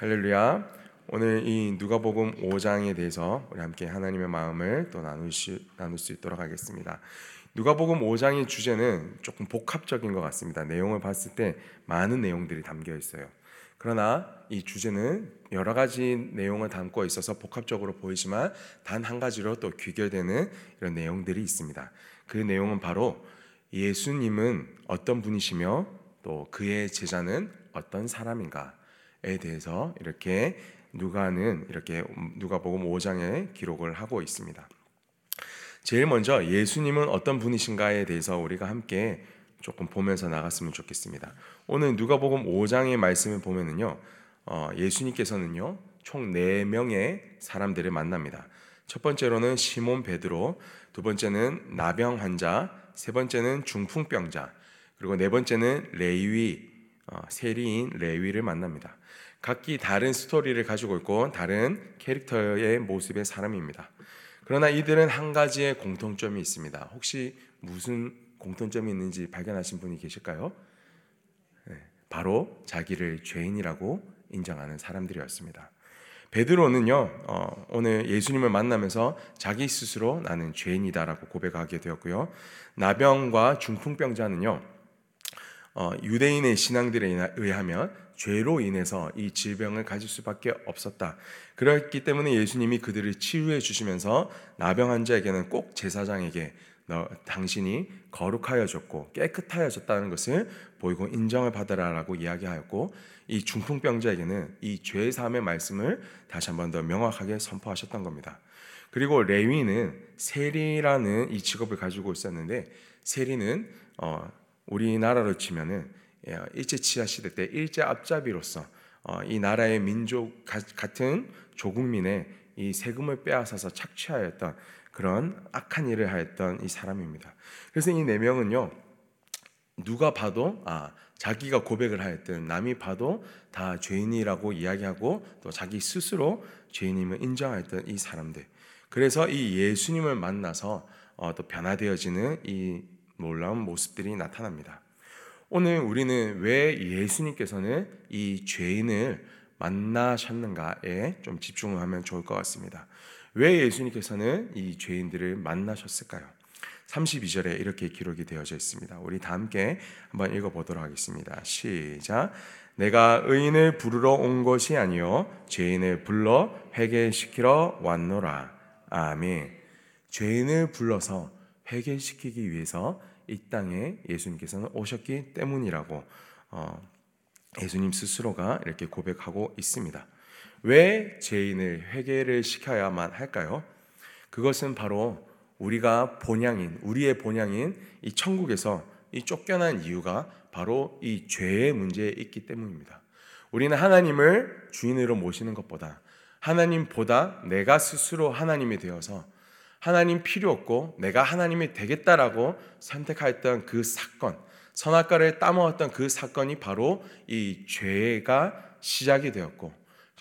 할렐루야. 오늘 이 누가복음 5장에 대해서 우리 함께 하나님의 마음을 또 나눌 수, 나눌 수 있도록 하겠습니다. 누가복음 5장의 주제는 조금 복합적인 것 같습니다. 내용을 봤을 때 많은 내용들이 담겨 있어요. 그러나 이 주제는 여러 가지 내용을 담고 있어서 복합적으로 보이지만 단 한 가지로 또 귀결되는 이런 내용들이 있습니다. 그 내용은 바로 예수님은 어떤 분이시며 또 그의 제자는 어떤 사람인가 에 대해서 이렇게 누가는 이렇게 누가복음 5장에 기록을 하고 있습니다. 제일 먼저 예수님은 어떤 분이신가에 대해서 우리가 함께 조금 보면서 나갔으면 좋겠습니다. 오늘 누가복음 5장의 말씀을 보면은요, 어, 예수님께서는요 총 4명의 사람들을 만납니다. 첫 번째로는 시몬 베드로, 두 번째는 나병 환자, 세 번째는 중풍병자, 그리고 네 번째는 레위 어, 세리인 레위를 만납니다. 각기 다른 스토리를 가지고 있고 다른 캐릭터의 모습의 사람입니다. 그러나 이들은 한 가지의 공통점이 있습니다. 혹시 무슨 공통점이 있는지 발견하신 분이 계실까요? 네, 바로 자기를 죄인이라고 인정하는 사람들이었습니다. 베드로는요 어, 오늘 예수님을 만나면서 자기 스스로 나는 죄인이다라고 고백하게 되었고요. 나병과 중풍병자는요 어, 유대인의 신앙들에 의하면 죄로 인해서 이 질병을 가질 수밖에 없었다. 그렇기 때문에 예수님이 그들을 치유해 주시면서 나병 환자에게는 꼭 제사장에게 너 당신이 거룩하여 졌고 깨끗하여 졌다는 것을 보이고 인정을 받으라라고 이야기하였고 이 중풍병자에게는 이죄 사함의 말씀을 다시 한 번 더 명확하게 선포하셨던 겁니다. 그리고 레위는 세리라는 이 직업을 가지고 있었는데 세리는 어, 우리나라로 치면은 예, 일제 치하 시대 때 일제 앞잡이로서 어, 이 나라의 민족 같은 조국민의 이 세금을 빼앗아서 착취하였던 그런 악한 일을 하였던 이 사람입니다. 그래서 이 네 명은요 누가 봐도 아 자기가 고백을 하였든 남이 봐도 다 죄인이라고 이야기하고 또 자기 스스로 죄인임을 인정하였던 이 사람들. 그래서 이 예수님을 만나서 어, 또 변화되어지는 이 놀라운 모습들이 나타납니다. 오늘 우리는 왜 예수님께서는 이 죄인을 만나셨는가에 좀 집중을 하면 좋을 것 같습니다. 왜 예수님께서는 이 죄인들을 만나셨을까요? 32절에 이렇게 기록이 되어져 있습니다. 우리 다 함께 한번 읽어 보도록 하겠습니다. 시작. 내가 의인을 부르러 온 것이 아니요 죄인을 불러 회개시키러 왔노라. 아멘. 죄인을 불러서 회개시키기 위해서 이 땅에 예수님께서는 오셨기 때문이라고 어, 예수님 스스로가 이렇게 고백하고 있습니다. 왜 죄인을 회개를 시켜야만 할까요? 그것은 바로 우리가 본향인 우리의 본향인 이 천국에서 이 쫓겨난 이유가 바로 이 죄의 문제에 있기 때문입니다. 우리는 하나님을 주인으로 모시는 것보다 하나님보다 내가 스스로 하나님이 되어서 하나님 필요 없고 내가 하나님이 되겠다라고 선택하였던 그 사건, 선악과를 따먹었던 그 사건이 바로 이 죄가 시작이 되었고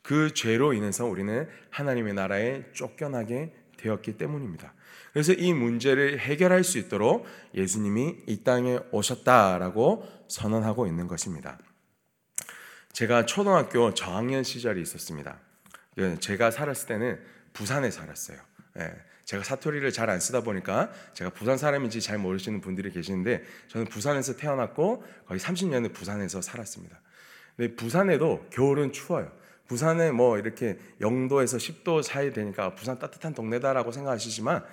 그 죄로 인해서 우리는 하나님의 나라에 쫓겨나게 되었기 때문입니다. 그래서 이 문제를 해결할 수 있도록 예수님이 이 땅에 오셨다라고 선언하고 있는 것입니다. 제가 초등학교 저학년 시절이 있었습니다. 제가 살았을 때는 부산에 살았어요. 예. 제가 사투리를 잘 안 쓰다 보니까 제가 부산 사람인지 잘 모르시는 분들이 계시는데 저는 부산에서 태어났고 거의 30년을 부산에서 살았습니다. 근데 부산에도 겨울은 추워요. 부산에 뭐 이렇게 영도에서 10도 차이 되니까 부산 따뜻한 동네다라고 생각하시지만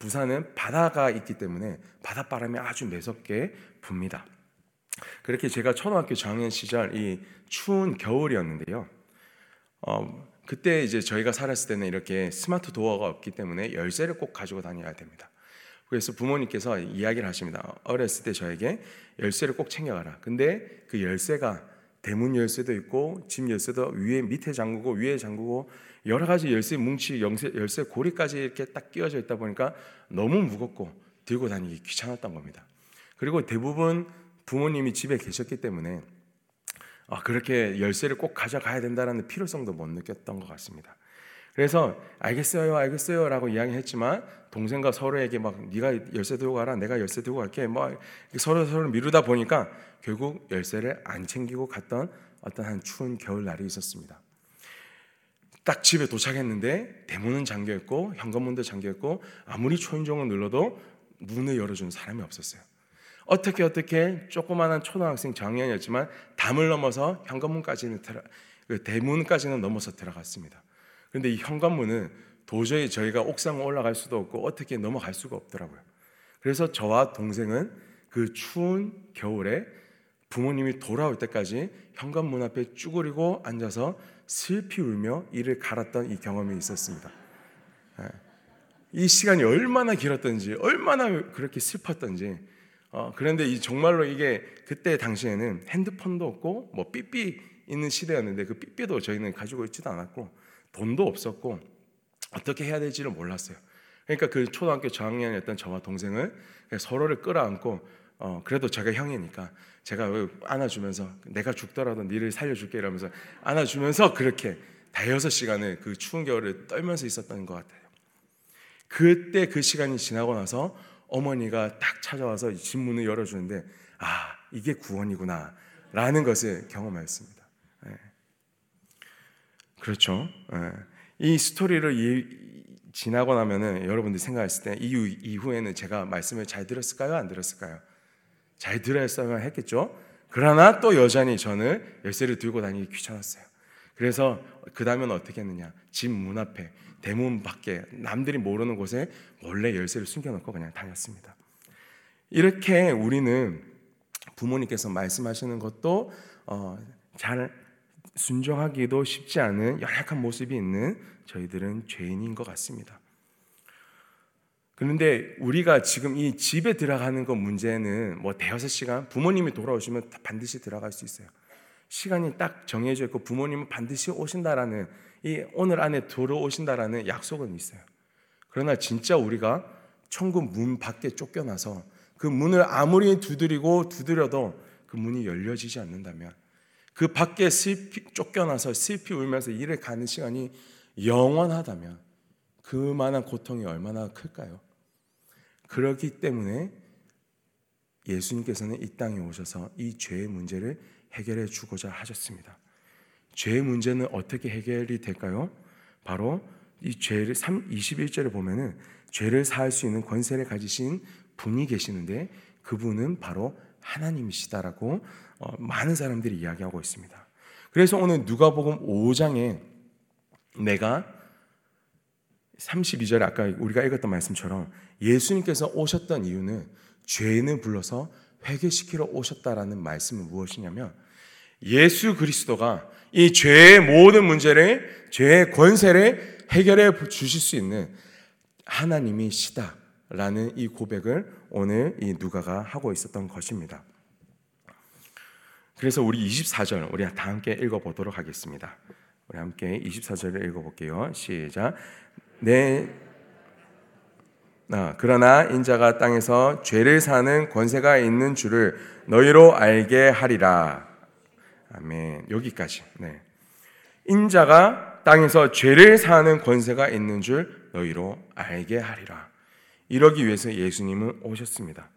부산은 바다가 있기 때문에 바닷바람이 아주 매섭게 붑니다. 그렇게 제가 초등학교 장년 시절 이 추운 겨울이었는데요. 어, 그때 이제 저희가 살았을 때는 이렇게 스마트 도어가 없기 때문에 열쇠를 꼭 가지고 다녀야 됩니다. 그래서 부모님께서 이야기를 하십니다. 어렸을 때 저에게 열쇠를 꼭 챙겨가라. 근데 그 열쇠가 대문 열쇠도 있고 집 열쇠도 위에 밑에 잠그고 위에 잠그고 여러 가지 열쇠 뭉치 열쇠, 열쇠 고리까지 이렇게 딱 끼워져 있다 보니까 너무 무겁고 들고 다니기 귀찮았던 겁니다. 그리고 대부분 부모님이 집에 계셨기 때문에 아, 그렇게 열쇠를 꼭 가져가야 된다는 필요성도 못 느꼈던 것 같습니다. 그래서 알겠어요, 알겠어요라고 이야기했지만 동생과 서로에게 막 네가 열쇠 들고 가라, 내가 열쇠 들고 갈게, 뭐 서로 서로 미루다 보니까 결국 열쇠를 안 챙기고 갔던 어떤 한 추운 겨울 날이 있었습니다. 딱 집에 도착했는데 대문은 잠겨 있고 현관문도 잠겨 있고 아무리 초인종을 눌러도 문을 열어주는 사람이 없었어요. 어떻게 어떻게 조그마한 초등학생 장년이었지만 담을 넘어서 현관문까지는 그 대문까지는 넘어서 들어갔습니다. 그런데 이 현관문은 도저히 저희가 옥상 올라갈 수도 없고 어떻게 넘어갈 수가 없더라고요. 그래서 저와 동생은 그 추운 겨울에 부모님이 돌아올 때까지 현관문 앞에 쭈그리고 앉아서 슬피 울며 이를 갈았던 이 경험이 있었습니다. 예. 이 시간이 얼마나 길었던지, 얼마나 그렇게 슬펐던지. 어, 그런데 이 정말로 이게 그때 당시에는 핸드폰도 없고 뭐 삐삐 있는 시대였는데 그 삐삐도 저희는 가지고 있지도 않았고 돈도 없었고 어떻게 해야 될지를 몰랐어요. 그러니까 그 초등학교 저학년이었던 저와 동생을 서로를 끌어안고 어, 그래도 제가 형이니까 제가 안아주면서 내가 죽더라도 니를 살려줄게 이러면서 안아주면서 그렇게 대여섯 시간을 그 추운 겨울을 떨면서 있었던 것 같아요. 그때 그 시간이 지나고 나서 어머니가 딱 찾아와서 집 문을 열어주는데 아 이게 구원이구나 라는 것을 경험하였습니다. 네. 그렇죠. 네. 이 스토리를 이, 지나고 나면은 여러분들이 생각했을 때 이후 이후에는 제가 말씀을 잘 들었을까요? 안 들었을까요? 잘 들었어야 했겠죠. 그러나 또 여전히 저는 열쇠를 들고 다니기 귀찮았어요. 그래서 그 다음에는 어떻게 했느냐? 집 문 앞에 대문 밖에 남들이 모르는 곳에 몰래 열쇠를 숨겨놓고 그냥 다녔습니다. 이렇게 우리는 부모님께서 말씀하시는 것도 어, 잘 순종하기도 쉽지 않은 연약한 모습이 있는 저희들은 죄인인 것 같습니다. 그런데 우리가 지금 이 집에 들어가는 것 문제는 뭐 대여섯 시간 부모님이 돌아오시면 반드시 들어갈 수 있어요. 시간이 딱 정해져 있고 부모님은 반드시 오신다라는 이 오늘 안에 들어오신다라는 약속은 있어요. 그러나 진짜 우리가 천국 문 밖에 쫓겨나서 그 문을 아무리 두드리고 두드려도 그 문이 열려지지 않는다면 그 밖에 슬피, 쫓겨나서 슬피 울면서 일을 가는 시간이 영원하다면 그만한 고통이 얼마나 클까요? 그렇기 때문에 예수님께서는 이 땅에 오셔서 이 죄의 문제를 해결해 주고자 하셨습니다. 죄의 문제는 어떻게 해결이 될까요? 바로 이 죄를 21절에 보면은 죄를 사할 수 있는 권세를 가지신 분이 계시는데 그분은 바로 하나님이시다라고 어, 많은 사람들이 이야기하고 있습니다. 그래서 오늘 누가복음 5장에 내가 32절에 아까 우리가 읽었던 말씀처럼 예수님께서 오셨던 이유는 죄인을 불러서 회개시키러 오셨다라는 말씀은 무엇이냐면 예수 그리스도가 이 죄의 모든 문제를 죄의 권세를 해결해 주실 수 있는 하나님이시다라는 이 고백을 오늘 이 누가가 하고 있었던 것입니다. 그래서 우리 24절 우리 다 함께 읽어 보도록 하겠습니다. 우리 함께 24절을 읽어 볼게요. 시작. 내 아, 그러나 인자가 땅에서 죄를 사는 권세가 있는 줄을 너희로 알게 하리라. 아멘. 여기까지. 네. 인자가 땅에서 죄를 사는 권세가 있는 줄 너희로 알게 하리라. 이러기 위해서 예수님은 오셨습니다.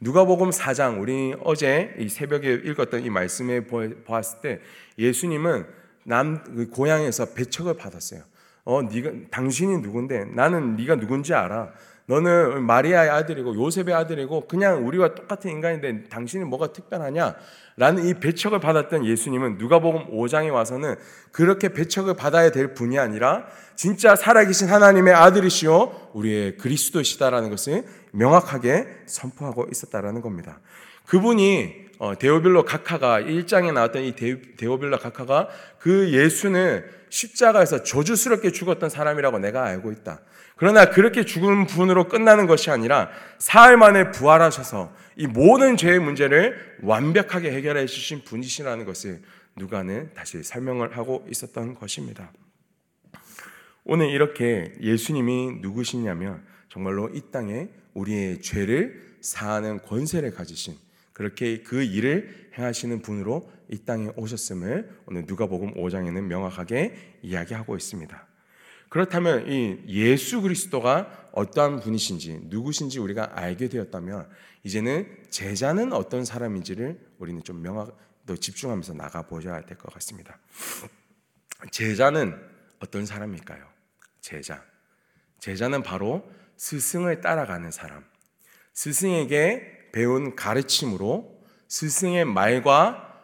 누가복음 4장 우리 어제 이 새벽에 읽었던 이 말씀에 보았을 때 예수님은 남그 고향에서 배척을 받았어요. 어, 네가 당신이 누군데 나는 네가 누군지 알아. 너는 마리아의 아들이고 요셉의 아들이고 그냥 우리와 똑같은 인간인데 당신이 뭐가 특별하냐? 라는 이 배척을 받았던 예수님은 누가복음 5장에 와서는 그렇게 배척을 받아야 될 분이 아니라 진짜 살아계신 하나님의 아들이시요 우리의 그리스도시다라는 것을 명확하게 선포하고 있었다라는 겁니다. 그분이 어, 데오빌로 각하가 1장에 나왔던 이 데오빌로 각하가 그 예수는 십자가에서 저주스럽게 죽었던 사람이라고 내가 알고 있다. 그러나 그렇게 죽은 분으로 끝나는 것이 아니라 사흘 만에 부활하셔서 이 모든 죄의 문제를 완벽하게 해결해 주신 분이시라는 것을 누가는 다시 설명을 하고 있었던 것입니다. 오늘 이렇게 예수님이 누구시냐면 정말로 이 땅에 우리의 죄를 사하는 권세를 가지신 그렇게 그 일을 행하시는 분으로 이 땅에 오셨음을 오늘 누가복음 5장에는 명확하게 이야기하고 있습니다. 그렇다면 이 예수 그리스도가 어떠한 분이신지 누구신지 우리가 알게 되었다면 이제는 제자는 어떤 사람인지를 우리는 좀 명확 더 집중하면서 나가 보셔야 될 것 같습니다. 제자는 어떤 사람일까요? 제자. 제자는 바로 스승을 따라가는 사람. 스승에게 배운 가르침으로 스승의 말과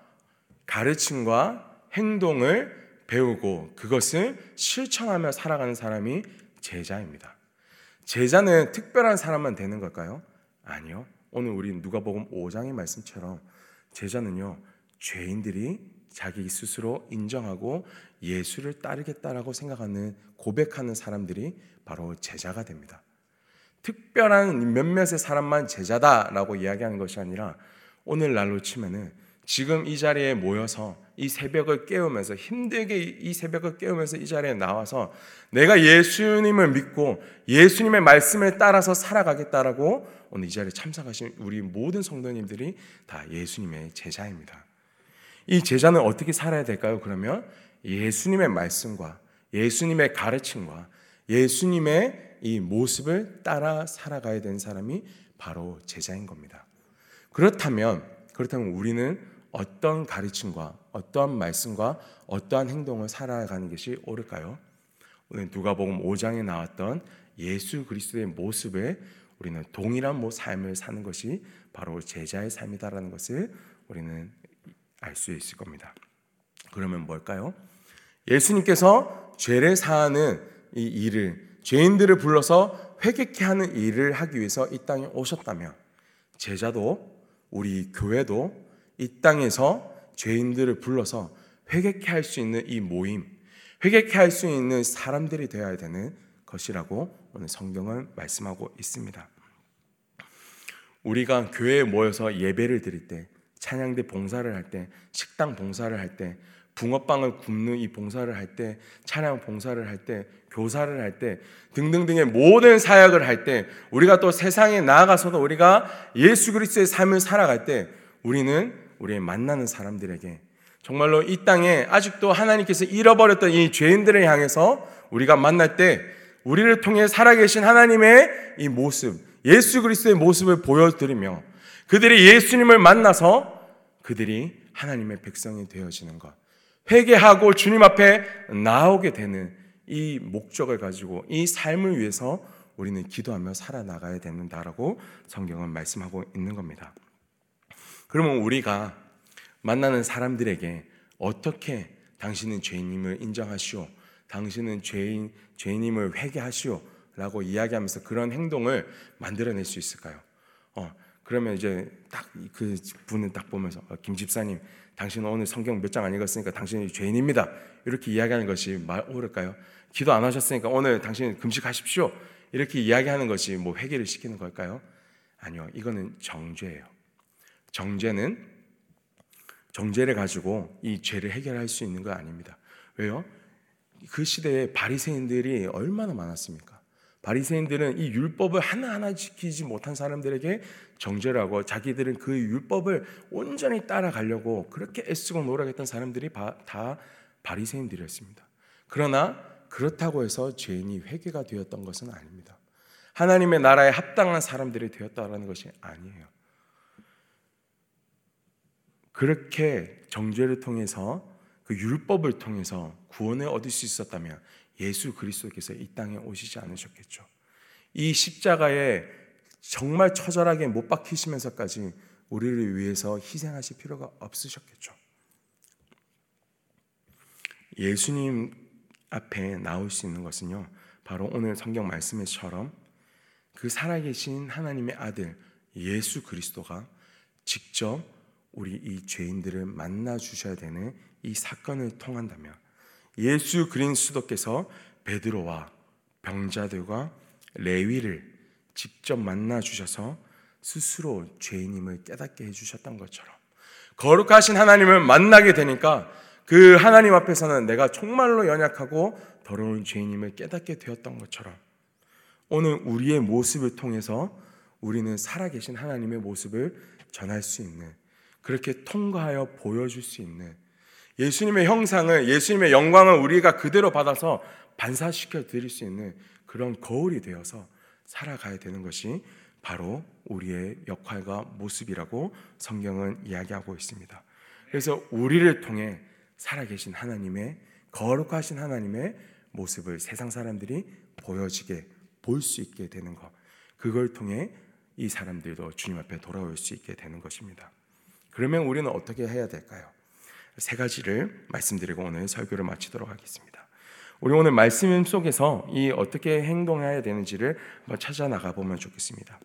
가르침과 행동을 배우고 그것을 실천하며 살아가는 사람이 제자입니다. 제자는 특별한 사람만 되는 걸까요? 아니요. 오늘 우리 누가복음 5장의 말씀처럼 제자는요. 죄인들이 자기 스스로 인정하고 예수를 따르겠다라고 생각하는 고백하는 사람들이 바로 제자가 됩니다. 특별한 몇몇의 사람만 제자다라고 이야기하는 것이 아니라 오늘날로 치면은 지금 이 자리에 모여서 이 새벽을 깨우면서 힘들게 이 새벽을 깨우면서 이 자리에 나와서 내가 예수님을 믿고 예수님의 말씀을 따라서 살아가겠다라고 오늘 이 자리에 참석하신 우리 모든 성도님들이 다 예수님의 제자입니다. 이 제자는 어떻게 살아야 될까요? 그러면 예수님의 말씀과 예수님의 가르침과 예수님의 이 모습을 따라 살아가야 되는 사람이 바로 제자인 겁니다. 그렇다면 그렇다면 우리는 어떤 가르침과 어떠한 말씀과 어떠한 행동을 살아가는 것이 옳을까요? 오늘 누가복음 5장에 나왔던 예수 그리스도의 모습에 우리는 동일한 뭐 삶을 사는 것이 바로 제자의 삶이다라는 것을 우리는 알 수 있을 겁니다. 그러면 뭘까요? 예수님께서 죄를 사하는 이 일을 죄인들을 불러서 회개케 하는 일을 하기 위해서 이 땅에 오셨다면 제자도 우리 교회도 이 땅에서 죄인들을 불러서 회개케 할 수 있는 이 모임, 회개케 할 수 있는 사람들이 되어야 되는 것이라고 오늘 성경은 말씀하고 있습니다. 우리가 교회에 모여서 예배를 드릴 때, 찬양대 봉사를 할 때, 식당 봉사를 할 때, 붕어빵을 굽는 이 봉사를 할 때, 찬양 봉사를 할 때, 교사를 할 때, 등등등의 모든 사역을 할 때, 우리가 또 세상에 나아가서도 우리가 예수 그리스도의 삶을 살아갈 때, 우리는 우리의 만나는 사람들에게 정말로 이 땅에 아직도 하나님께서 잃어버렸던 이 죄인들을 향해서 우리가 만날 때 우리를 통해 살아계신 하나님의 이 모습, 예수 그리스도의 모습을 보여드리며 그들이 예수님을 만나서 그들이 하나님의 백성이 되어지는 것, 회개하고 주님 앞에 나오게 되는 이 목적을 가지고 이 삶을 위해서 우리는 기도하며 살아나가야 된다라고 성경은 말씀하고 있는 겁니다. 그러면 우리가 만나는 사람들에게 어떻게 당신은 죄인임을 인정하시오. 당신은 죄인, 죄인임을 회개하시오. 라고 이야기하면서 그런 행동을 만들어낼 수 있을까요? 어, 그러면 이제 딱 그 분을 딱 보면서 어, 김 집사님, 당신은 오늘 성경 몇 장 안 읽었으니까 당신이 죄인입니다. 이렇게 이야기하는 것이 말 옳을까요? 기도 안 하셨으니까 오늘 당신 금식하십시오. 이렇게 이야기하는 것이 뭐 회개를 시키는 걸까요? 아니요, 이거는 정죄예요. 정죄는 정죄를 가지고 이 죄를 해결할 수 있는 거 아닙니다. 왜요? 그 시대에 바리새인들이 얼마나 많았습니까? 바리새인들은 이 율법을 하나하나 지키지 못한 사람들에게 정죄라고 자기들은 그 율법을 온전히 따라가려고 그렇게 애쓰고 노력했던 사람들이 다 바리새인들이었습니다. 그러나 그렇다고 해서 죄인이 회개가 되었던 것은 아닙니다. 하나님의 나라에 합당한 사람들이 되었다라는 것이 아니에요. 그렇게 정죄를 통해서 그 율법을 통해서 구원을 얻을 수 있었다면 예수 그리스도께서 이 땅에 오시지 않으셨겠죠. 이 십자가에 정말 처절하게 못 박히시면서까지 우리를 위해서 희생하실 필요가 없으셨겠죠. 예수님 앞에 나올 수 있는 것은요, 바로 오늘 성경 말씀에처럼 그 살아계신 하나님의 아들 예수 그리스도가 직접 우리 이 죄인들을 만나 주셔야 되는 이 사건을 통한다면 예수 그리스도께서 베드로와 병자들과 레위를 직접 만나 주셔서 스스로 죄인임을 깨닫게 해 주셨던 것처럼 거룩하신 하나님을 만나게 되니까 그 하나님 앞에서는 내가 정말로 연약하고 더러운 죄인임을 깨닫게 되었던 것처럼 오늘 우리의 모습을 통해서 우리는 살아계신 하나님의 모습을 전할 수 있는 그렇게 통과하여 보여줄 수 있는 예수님의 형상을 예수님의 영광을 우리가 그대로 받아서 반사시켜 드릴 수 있는 그런 거울이 되어서 살아가야 되는 것이 바로 우리의 역할과 모습이라고 성경은 이야기하고 있습니다. 그래서 우리를 통해 살아계신 하나님의 거룩하신 하나님의 모습을 세상 사람들이 보여지게 볼 수 있게 되는 것. 그걸 통해 이 사람들도 주님 앞에 돌아올 수 있게 되는 것입니다. 그러면 우리는 어떻게 해야 될까요? 세 가지를 말씀드리고 오늘 설교를 마치도록 하겠습니다. 우리 오늘 말씀 속에서 이 어떻게 행동해야 되는지를 찾아 나가 보면 좋겠습니다.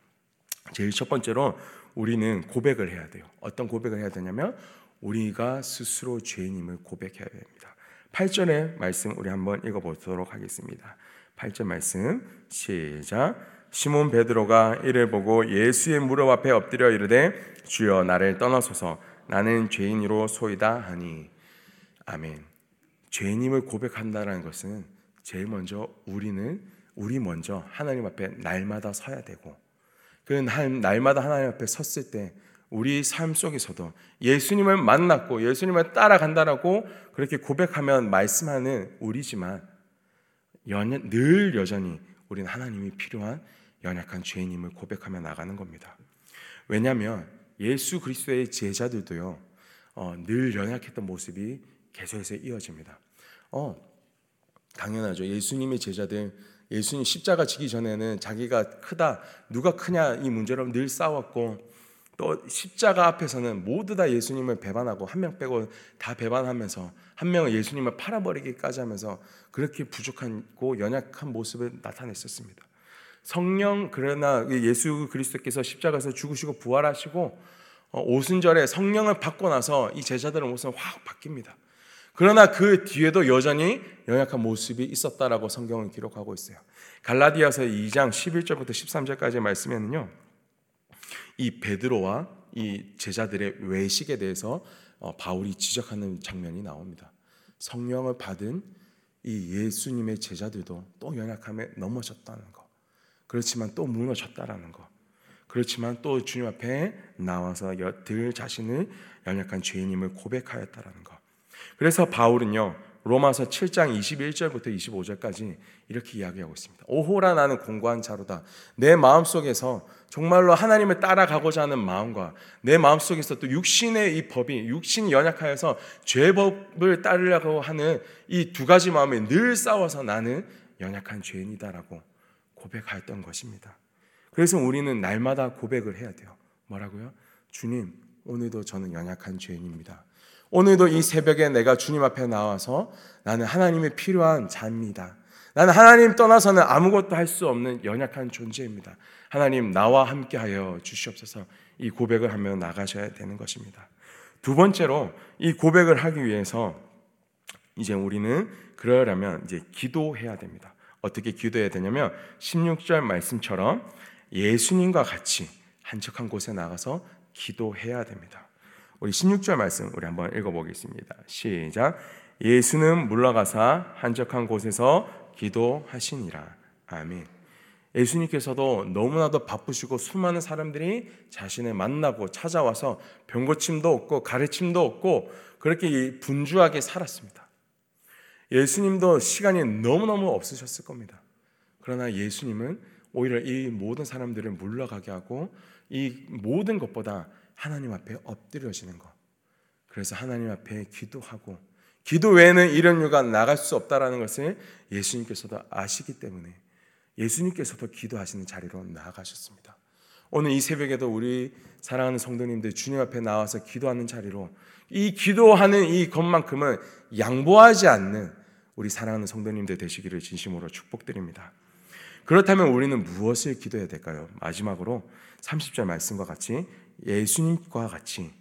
제일 첫 번째로 우리는 고백을 해야 돼요. 어떤 고백을 해야 되냐면 우리가 스스로 죄인임을 고백해야 됩니다. 8절의 말씀 우리 한번 읽어 보도록 하겠습니다. 8절 말씀 시작 시몬 베드로가 이를 보고 예수의 무릎 앞에 엎드려 이르되 주여 나를 떠나소서 나는 죄인으로 소이다 하니 아멘. 죄인임을 고백한다라는 것은 제일 먼저 우리는 우리 먼저 하나님 앞에 날마다 서야 되고 그 날마다 하나님 앞에 섰을 때 우리 삶 속에서도 예수님을 만났고 예수님을 따라간다라고 그렇게 고백하면 말씀하는 우리지만 늘 여전히 우리는 하나님이 필요한 연약한 죄인임을 고백하며 나가는 겁니다. 왜냐하면 예수 그리스도의 제자들도요 어, 늘 연약했던 모습이 계속해서 이어집니다. 어, 당연하죠. 예수님의 제자들 예수님 십자가 지기 전에는 자기가 크다 누가 크냐 이 문제로 늘 싸웠고 또 십자가 앞에서는 모두 다 예수님을 배반하고 한 명 빼고 다 배반하면서 한 명은 예수님을 팔아버리기까지 하면서 그렇게 부족하고 연약한 모습을 나타냈었습니다. 성령 그러나 예수 그리스도께서 십자가에서 죽으시고 부활하시고 어, 오순절에 성령을 받고 나서 이 제자들의 모습은 확 바뀝니다. 그러나 그 뒤에도 여전히 연약한 모습이 있었다라고 성경은 기록하고 있어요. 갈라디아서 2장 11절부터 13절까지의 말씀에는요. 이 베드로와 이 제자들의 외식에 대해서 어, 바울이 지적하는 장면이 나옵니다. 성령을 받은 이 예수님의 제자들도 또 연약함에 넘어졌다는 것. 그렇지만 또 무너졌다라는 것. 그렇지만 또 주님 앞에 나와서 들 자신을 연약한 죄인임을 고백하였다라는 것. 그래서 바울은요. 로마서 7장 21절부터 25절까지 이렇게 이야기하고 있습니다. 오호라 나는 공고한 자로다. 내 마음속에서 정말로 하나님을 따라가고자 하는 마음과 내 마음속에서 또 육신의 이 법이 육신이 연약하여서 죄법을 따르려고 하는 이 두 가지 마음이 늘 싸워서 나는 연약한 죄인이다라고 고백하였던 것입니다. 그래서 우리는 날마다 고백을 해야 돼요. 뭐라고요? 주님, 오늘도 저는 연약한 죄인입니다. 오늘도 이 새벽에 내가 주님 앞에 나와서 나는 하나님이 필요한 자입니다. 나는 하나님 떠나서는 아무것도 할 수 없는 연약한 존재입니다. 하나님 나와 함께하여 주시옵소서. 이 고백을 하며 나가셔야 되는 것입니다. 두 번째로 이 고백을 하기 위해서 이제 우리는 그러려면 이제 기도해야 됩니다. 어떻게 기도해야 되냐면 16절 말씀처럼 예수님과 같이 한적한 곳에 나가서 기도해야 됩니다. 우리 16절 말씀 우리 한번 읽어보겠습니다. 시작. 예수는 물러가사 한적한 곳에서 기도하시니라. 아멘. 예수님께서도 너무나도 바쁘시고 수많은 사람들이 자신을 만나고 찾아와서 병고침도 없고 가르침도 없고 그렇게 분주하게 살았습니다. 예수님도 시간이 너무너무 없으셨을 겁니다. 그러나 예수님은 오히려 이 모든 사람들을 물러가게 하고 이 모든 것보다 하나님 앞에 엎드려지는 것. 그래서 하나님 앞에 기도하고 기도 외에는 이런 유가 나갈 수 없다라는 것을 예수님께서도 아시기 때문에 예수님께서도 기도하시는 자리로 나아가셨습니다. 오늘 이 새벽에도 우리 사랑하는 성도님들 주님 앞에 나와서 기도하는 자리로 이 기도하는 이 것만큼은 양보하지 않는 우리 사랑하는 성도님들 되시기를 진심으로 축복드립니다. 그렇다면 우리는 무엇을 기도해야 될까요? 마지막으로 30절 말씀과 같이 예수님과 같이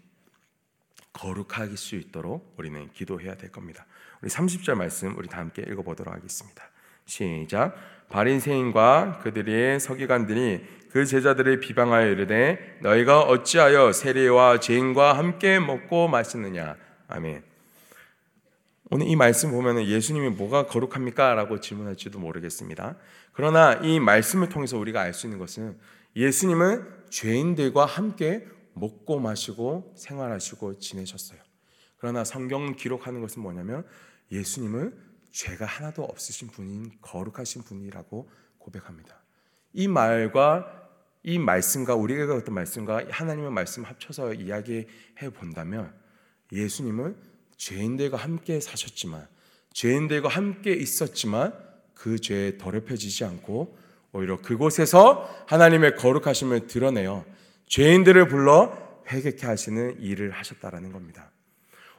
거룩하실 수 있도록 우리는 기도해야 될 겁니다. 우리 30절 말씀 우리 다 함께 읽어보도록 하겠습니다. 시작. 바리새인과 그들의 서기관들이 그 제자들을 비방하여 이르되 너희가 어찌하여 세리와 죄인과 함께 먹고 마시느냐. 아멘. 오늘 이 말씀 보면 예수님이 뭐가 거룩합니까? 라고 질문할지도 모르겠습니다. 그러나 이 말씀을 통해서 우리가 알 수 있는 것은 예수님은 죄인들과 함께 먹고 마시고 생활하시고 지내셨어요. 그러나 성경 기록하는 것은 뭐냐면 예수님은 죄가 하나도 없으신 분인 거룩하신 분이라고 고백합니다. 이 말과 이 말씀과 우리가 어떤 말씀과 하나님의 말씀 합쳐서 이야기해 본다면 예수님은 죄인들과 함께 사셨지만 죄인들과 함께 있었지만 그 죄에 더럽혀지지 않고 오히려 그곳에서 하나님의 거룩하심을 드러내어 죄인들을 불러 회개케 하시는 일을 하셨다라는 겁니다.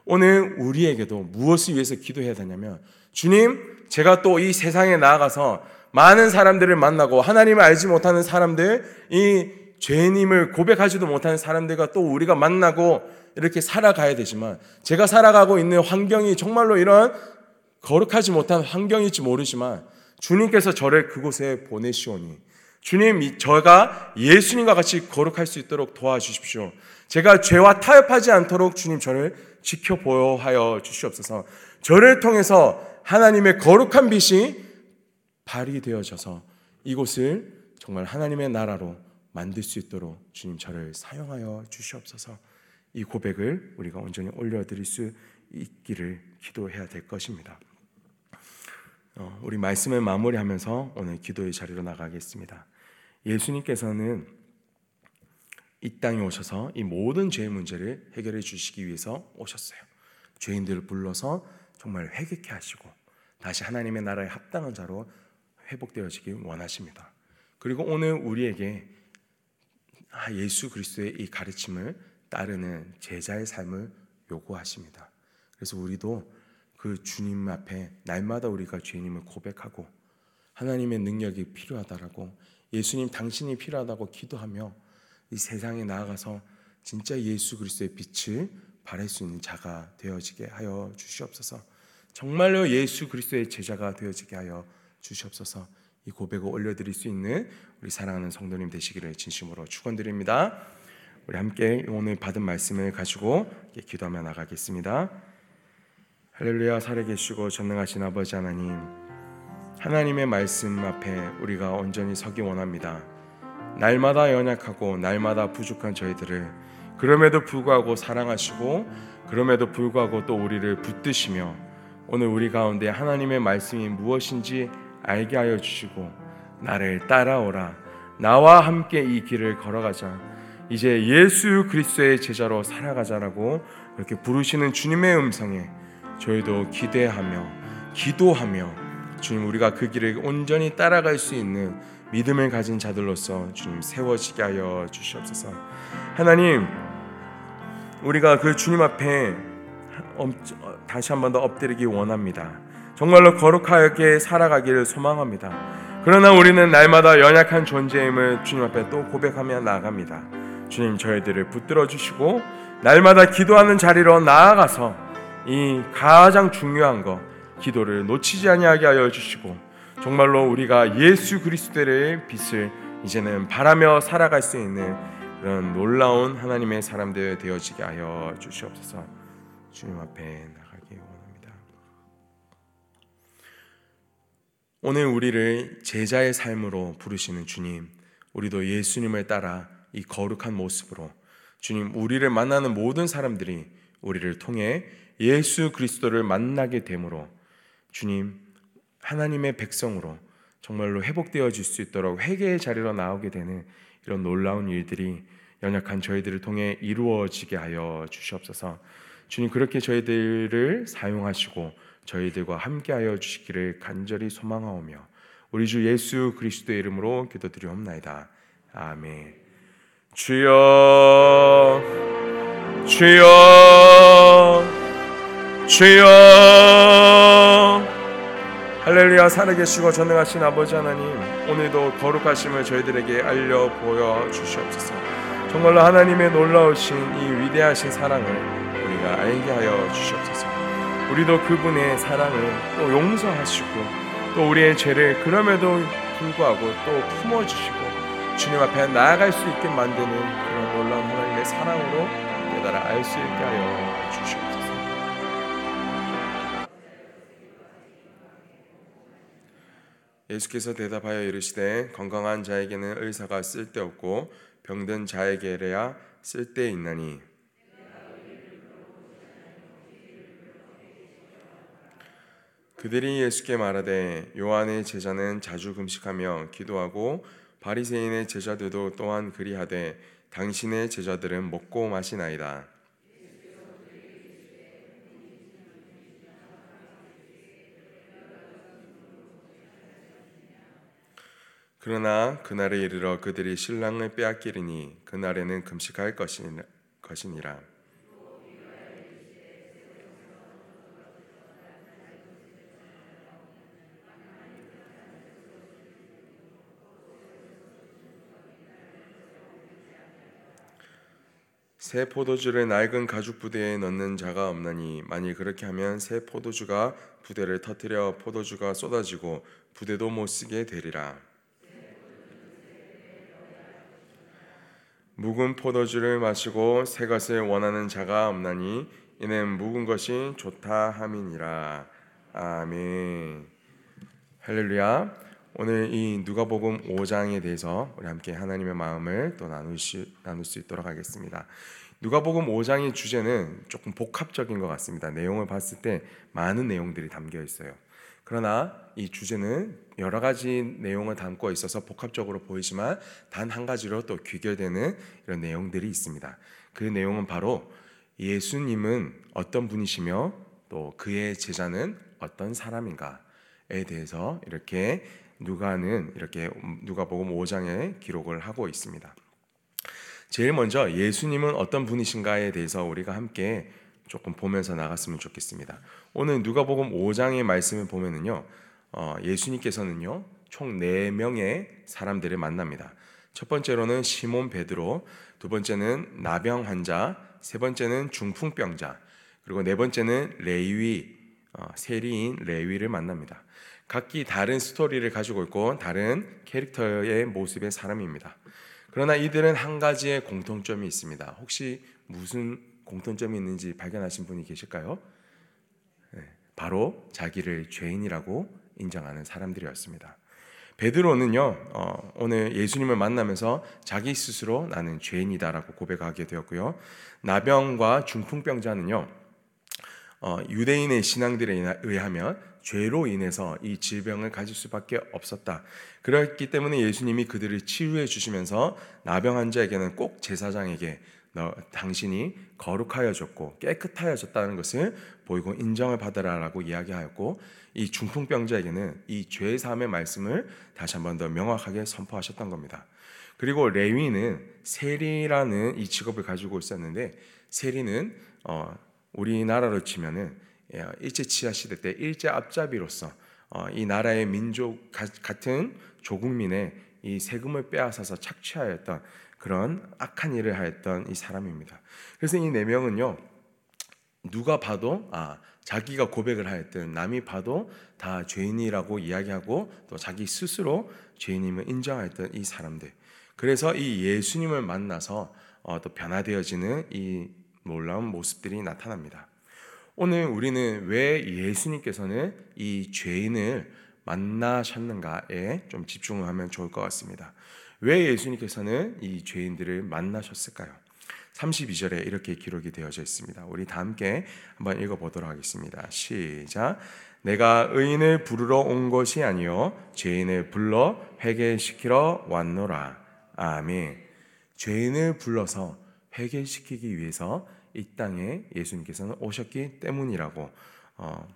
오늘 우리에게도 무엇을 위해서 기도해야 되냐면 주님, 제가 또 이 세상에 나아가서 많은 사람들을 만나고 하나님을 알지 못하는 사람들, 이 죄님을 고백하지도 못하는 사람들과 또 우리가 만나고 이렇게 살아가야 되지만 제가 살아가고 있는 환경이 정말로 이런 거룩하지 못한 환경일지 모르지만 주님께서 저를 그곳에 보내시오니 주님 저가 예수님과 같이 거룩할 수 있도록 도와주십시오. 제가 죄와 타협하지 않도록 주님 저를 지켜보여 주시옵소서. 저를 통해서 하나님의 거룩한 빛이 발휘되어져서 이곳을 정말 하나님의 나라로 만들 수 있도록 주님 저를 사용하여 주시옵소서. 이 고백을 우리가 온전히 올려드릴 수 있기를 기도해야 될 것입니다. 어, 우리 말씀을 마무리하면서 오늘 기도의 자리로 나가겠습니다. 예수님께서는 이 땅에 오셔서 이 모든 죄의 문제를 해결해 주시기 위해서 오셨어요. 죄인들을 불러서 정말 회개케 하시고 다시 하나님의 나라에 합당한 자로 회복되어지기 원하십니다. 그리고 오늘 우리에게 아, 예수 그리스도의 이 가르침을 따르는 제자의 삶을 요구하십니다. 그래서 우리도 그 주님 앞에 날마다 우리가 주님을 고백하고 하나님의 능력이 필요하다라고 예수님 당신이 필요하다고 기도하며 이 세상에 나아가서 진짜 예수 그리스도의 빛을 발할 수 있는 자가 되어지게 하여 주시옵소서. 정말로 예수 그리스도의 제자가 되어지게 하여 주시옵소서. 이 고백을 올려드릴 수 있는 우리 사랑하는 성도님 되시기를 진심으로 축원드립니다. 우리 함께 오늘 받은 말씀을 가지고 기도하며 나가겠습니다. 할렐루야 살아계시고 전능하신 아버지 하나님 하나님의 말씀 앞에 우리가 온전히 서기 원합니다. 날마다 연약하고 날마다 부족한 저희들을 그럼에도 불구하고 사랑하시고 그럼에도 불구하고 또 우리를 붙드시며 오늘 우리 가운데 하나님의 말씀이 무엇인지 알게 하여 주시고 나를 따라오라 나와 함께 이 길을 걸어가자 이제 예수 그리스도의 제자로 살아가자라고 이렇게 부르시는 주님의 음성에 저희도 기대하며 기도하며 주님 우리가 그 길을 온전히 따라갈 수 있는 믿음을 가진 자들로서 주님 세워지게 하여 주시옵소서. 하나님 우리가 그 주님 앞에 다시 한 번 더 엎드리기 원합니다. 정말로 거룩하게 살아가기를 소망합니다. 그러나 우리는 날마다 연약한 존재임을 주님 앞에 또 고백하며 나아갑니다. 주님 저희들을 붙들어 주시고 날마다 기도하는 자리로 나아가서 이 가장 중요한 거 기도를 놓치지 아니하게 하여 주시고 정말로 우리가 예수 그리스도의 빛을 이제는 바라며 살아갈 수 있는 그런 놀라운 하나님의 사람들 되어지게 하여 주시옵소서. 주님 앞에 오늘 우리를 제자의 삶으로 부르시는 주님, 우리도 예수님을 따라 이 거룩한 모습으로 주님 우리를 만나는 모든 사람들이 우리를 통해 예수 그리스도를 만나게 되므로 주님 하나님의 백성으로 정말로 회복되어질 수 있도록 회개의 자리로 나오게 되는 이런 놀라운 일들이 연약한 저희들을 통해 이루어지게 하여 주시옵소서. 주님 그렇게 저희들을 사용하시고 저희들과 함께하여 주시기를 간절히 소망하오며 우리 주 예수 그리스도의 이름으로 기도드리옵나이다. 아멘. 주여 주여 주여 할렐루야 살아계시고 전능하신 아버지 하나님 오늘도 거룩하심을 저희들에게 알려 보여 주시옵소서 정말로 하나님의 놀라우신 이 위대하신 사랑을 우리가 알게 하여 주시옵소서 우리도 그분의 사랑을 또 용서하시고 또 우리의 죄를 그럼에도 불구하고 또 품어주시고 주님 앞에 나아갈 수 있게 만드는 그런 놀라운 하나님의 사랑으로 깨달아 알 수 있게 하여 주시옵소서. 예수께서 대답하여 이르시되 건강한 자에게는 의사가 쓸데없고 병든 자에게래야 쓸데 있나니 그들이 예수께 말하되 요한의 제자는 자주 금식하며 기도하고 바리새인의 제자들도 또한 그리하되 당신의 제자들은 먹고 마시나이다. 그러나 그날에 이르러 그들이 신랑을 빼앗기리니 그날에는 금식할 것이니라. 새 포도주를 낡은 가죽 부대에 넣는 자가 없나니 만일 그렇게 하면 새 포도주가 부대를 터뜨려 포도주가 쏟아지고 부대도 못 쓰게 되리라. 묵은 포도주를 마시고 새 것을 원하는 자가 없나니 이는 묵은 것이 좋다 함이니라. 아멘. 할렐루야. 오늘 이 누가복음 5장에 대해서 우리 함께 하나님의 마음을 또 나눌 수, 나눌 수 있도록 하겠습니다. 누가복음 5장의 주제는 조금 복합적인 것 같습니다. 내용을 봤을 때 많은 내용들이 담겨 있어요. 그러나 이 주제는 여러 가지 내용을 담고 있어서 복합적으로 보이지만 단 한 가지로 또 귀결되는 이런 내용들이 있습니다. 그 내용은 바로 예수님은 어떤 분이시며 또 그의 제자는 어떤 사람인가에 대해서 이렇게 누가는 이렇게 누가복음 5장에 기록을 하고 있습니다. 제일 먼저 예수님은 어떤 분이신가에 대해서 우리가 함께 조금 보면서 나갔으면 좋겠습니다. 오늘 누가복음 5장의 말씀을 보면은요, 어, 예수님께서는요 총 4명의 사람들을 만납니다. 첫 번째로는 시몬 베드로, 두 번째는 나병 환자, 세 번째는 중풍병자, 그리고 네 번째는 레위 어, 세리인 레위를 만납니다. 각기 다른 스토리를 가지고 있고 다른 캐릭터의 모습의 사람입니다. 그러나 이들은 한 가지의 공통점이 있습니다. 혹시 무슨 공통점이 있는지 발견하신 분이 계실까요? 네, 바로 자기를 죄인이라고 인정하는 사람들이었습니다. 베드로는요 어, 오늘 예수님을 만나면서 자기 스스로 나는 죄인이다라고 고백하게 되었고요. 나병과 중풍병자는요 어, 유대인의 신앙들에 의하면 죄로 인해서 이 질병을 가질 수밖에 없었다. 그렇기 때문에 예수님이 그들을 치유해 주시면서 나병 환자에게는 꼭 제사장에게 너 당신이 거룩하여졌고 깨끗하여졌다는 것을 보이고 인정을 받으라라고 이야기하였고 이 중풍병자에게는 이 죄 사함의 말씀을 다시 한 번 더 명확하게 선포하셨던 겁니다. 그리고 레위는 세리라는 이 직업을 가지고 있었는데 세리는 어, 우리나라로 치면은 예, 일제 치하 시대 때 일제 앞잡이로서 어, 이 나라의 민족 같은 조국민의 이 세금을 빼앗아서 착취하였던 그런 악한 일을 하였던 이 사람입니다. 그래서 이 네 명은요 누가 봐도 아 자기가 고백을 하였든 남이 봐도 다 죄인이라고 이야기하고 또 자기 스스로 죄인임을 인정하였던 이 사람들. 그래서 이 예수님을 만나서 어, 또 변화되어지는 이 놀라운 모습들이 나타납니다. 오늘 우리는 왜 예수님께서는 이 죄인을 만나셨는가에 좀 집중을 하면 좋을 것 같습니다. 왜 예수님께서는 이 죄인들을 만나셨을까요? 32절에 이렇게 기록이 되어져 있습니다. 우리 다 함께 한번 읽어 보도록 하겠습니다. 시작. 내가 의인을 부르러 온 것이 아니요 죄인을 불러 회개시키러 왔노라. 아멘. 죄인을 불러서 회개시키기 위해서 이 땅에 예수님께서는 오셨기 때문이라고 어,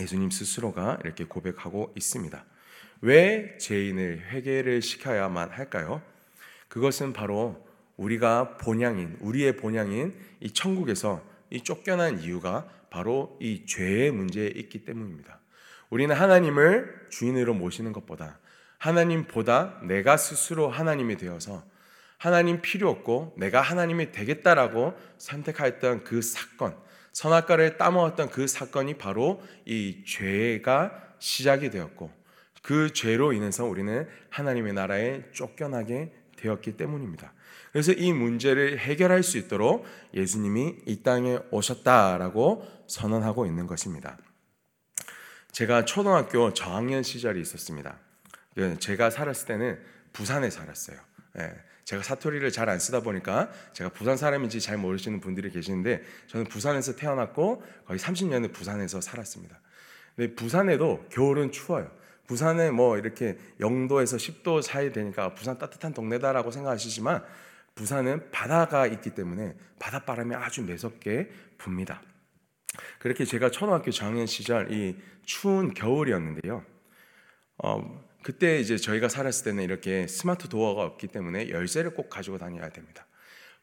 예수님 스스로가 이렇게 고백하고 있습니다. 왜 죄인을 회개를 시켜야만 할까요? 그것은 바로 우리가 본향인 우리의 본향인 이 천국에서 이 쫓겨난 이유가 바로 이 죄의 문제에 있기 때문입니다. 우리는 하나님을 주인으로 모시는 것보다 하나님보다 내가 스스로 하나님이 되어서 하나님 필요 없고 내가 하나님이 되겠다라고 선택하였던 그 사건, 선악과를 따먹었던 그 사건이 바로 이 죄가 시작이 되었고 그 죄로 인해서 우리는 하나님의 나라에 쫓겨나게 되었기 때문입니다. 그래서 이 문제를 해결할 수 있도록 예수님이 이 땅에 오셨다라고 선언하고 있는 것입니다. 제가 초등학교 저학년 시절이 있었습니다. 제가 살았을 때는 부산에 살았어요. 예. 제가 사투리를 잘 안 쓰다 보니까 제가 부산 사람인지 잘 모르시는 분들이 계시는데 저는 부산에서 태어났고 거의 30년을 부산에서 살았습니다. 근데 부산에도 겨울은 추워요. 부산에 뭐 이렇게 영도에서 10도 사이 되니까 부산 따뜻한 동네다라고 생각하시지만 부산은 바다가 있기 때문에 바닷바람이 아주 매섭게 붑니다. 그렇게 제가 초등학교 장년 시절 이 추운 겨울이었는데요. 어, 그때 이제 저희가 살았을 때는 이렇게 스마트 도어가 없기 때문에 열쇠를 꼭 가지고 다녀야 됩니다.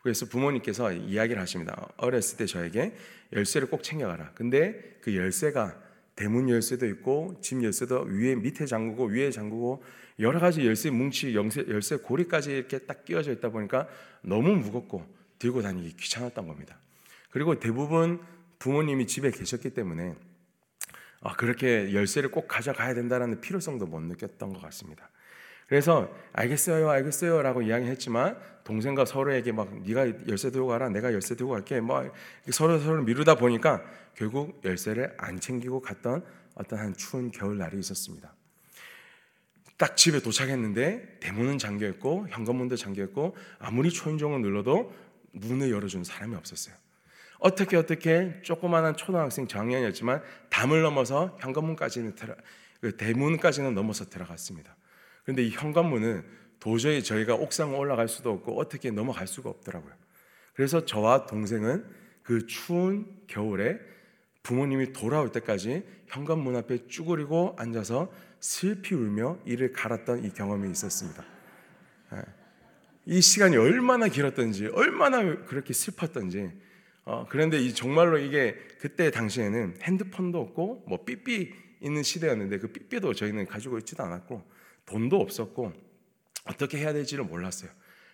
그래서 부모님께서 이야기를 하십니다. 어렸을 때 저에게 열쇠를 꼭 챙겨가라. 근데 그 열쇠가 대문 열쇠도 있고 집 열쇠도 위에 밑에 잠그고 위에 잠그고 여러 가지 열쇠 뭉치 열쇠, 열쇠 고리까지 이렇게 딱 끼워져 있다 보니까 너무 무겁고 들고 다니기 귀찮았던 겁니다. 그리고 대부분 부모님이 집에 계셨기 때문에 아, 그렇게 열쇠를 꼭 가져가야 된다는 필요성도 못 느꼈던 것 같습니다. 그래서 알겠어요, 알겠어요라고 이야기했지만 동생과 서로에게 막 네가 열쇠 들고 가라, 내가 열쇠 들고 갈게, 뭐 서로 서로 미루다 보니까 결국 열쇠를 안 챙기고 갔던 어떤 한 추운 겨울 날이 있었습니다. 딱 집에 도착했는데 대문은 잠겨 있고 현관문도 잠겨 있고 아무리 초인종을 눌러도 문을 열어주는 사람이 없었어요. 어떻게 어떻게 조그마한 초등학생 장년이었지만 담을 넘어서 현관문까지는 들어, 그 대문까지는 넘어서 들어갔습니다. 그런데 이 현관문은 도저히 저희가 옥상 올라갈 수도 없고 어떻게 넘어갈 수가 없더라고요. 그래서 저와 동생은 그 추운 겨울에 부모님이 돌아올 때까지 현관문 앞에 쭈그리고 앉아서 슬피 울며 이를 갈았던 이 경험이 있었습니다. 예. 이 시간이 얼마나 길었던지, 얼마나 그렇게 슬펐던지. 어, 그런데 이 정말로 이게 그때 당시에는 핸드폰도 없고 뭐 삐삐 있는 시대였는데 그 삐삐도 저희는 가지고 있지도 않았고 돈도 없었고 어떻게 해야 될지를 몰랐어요.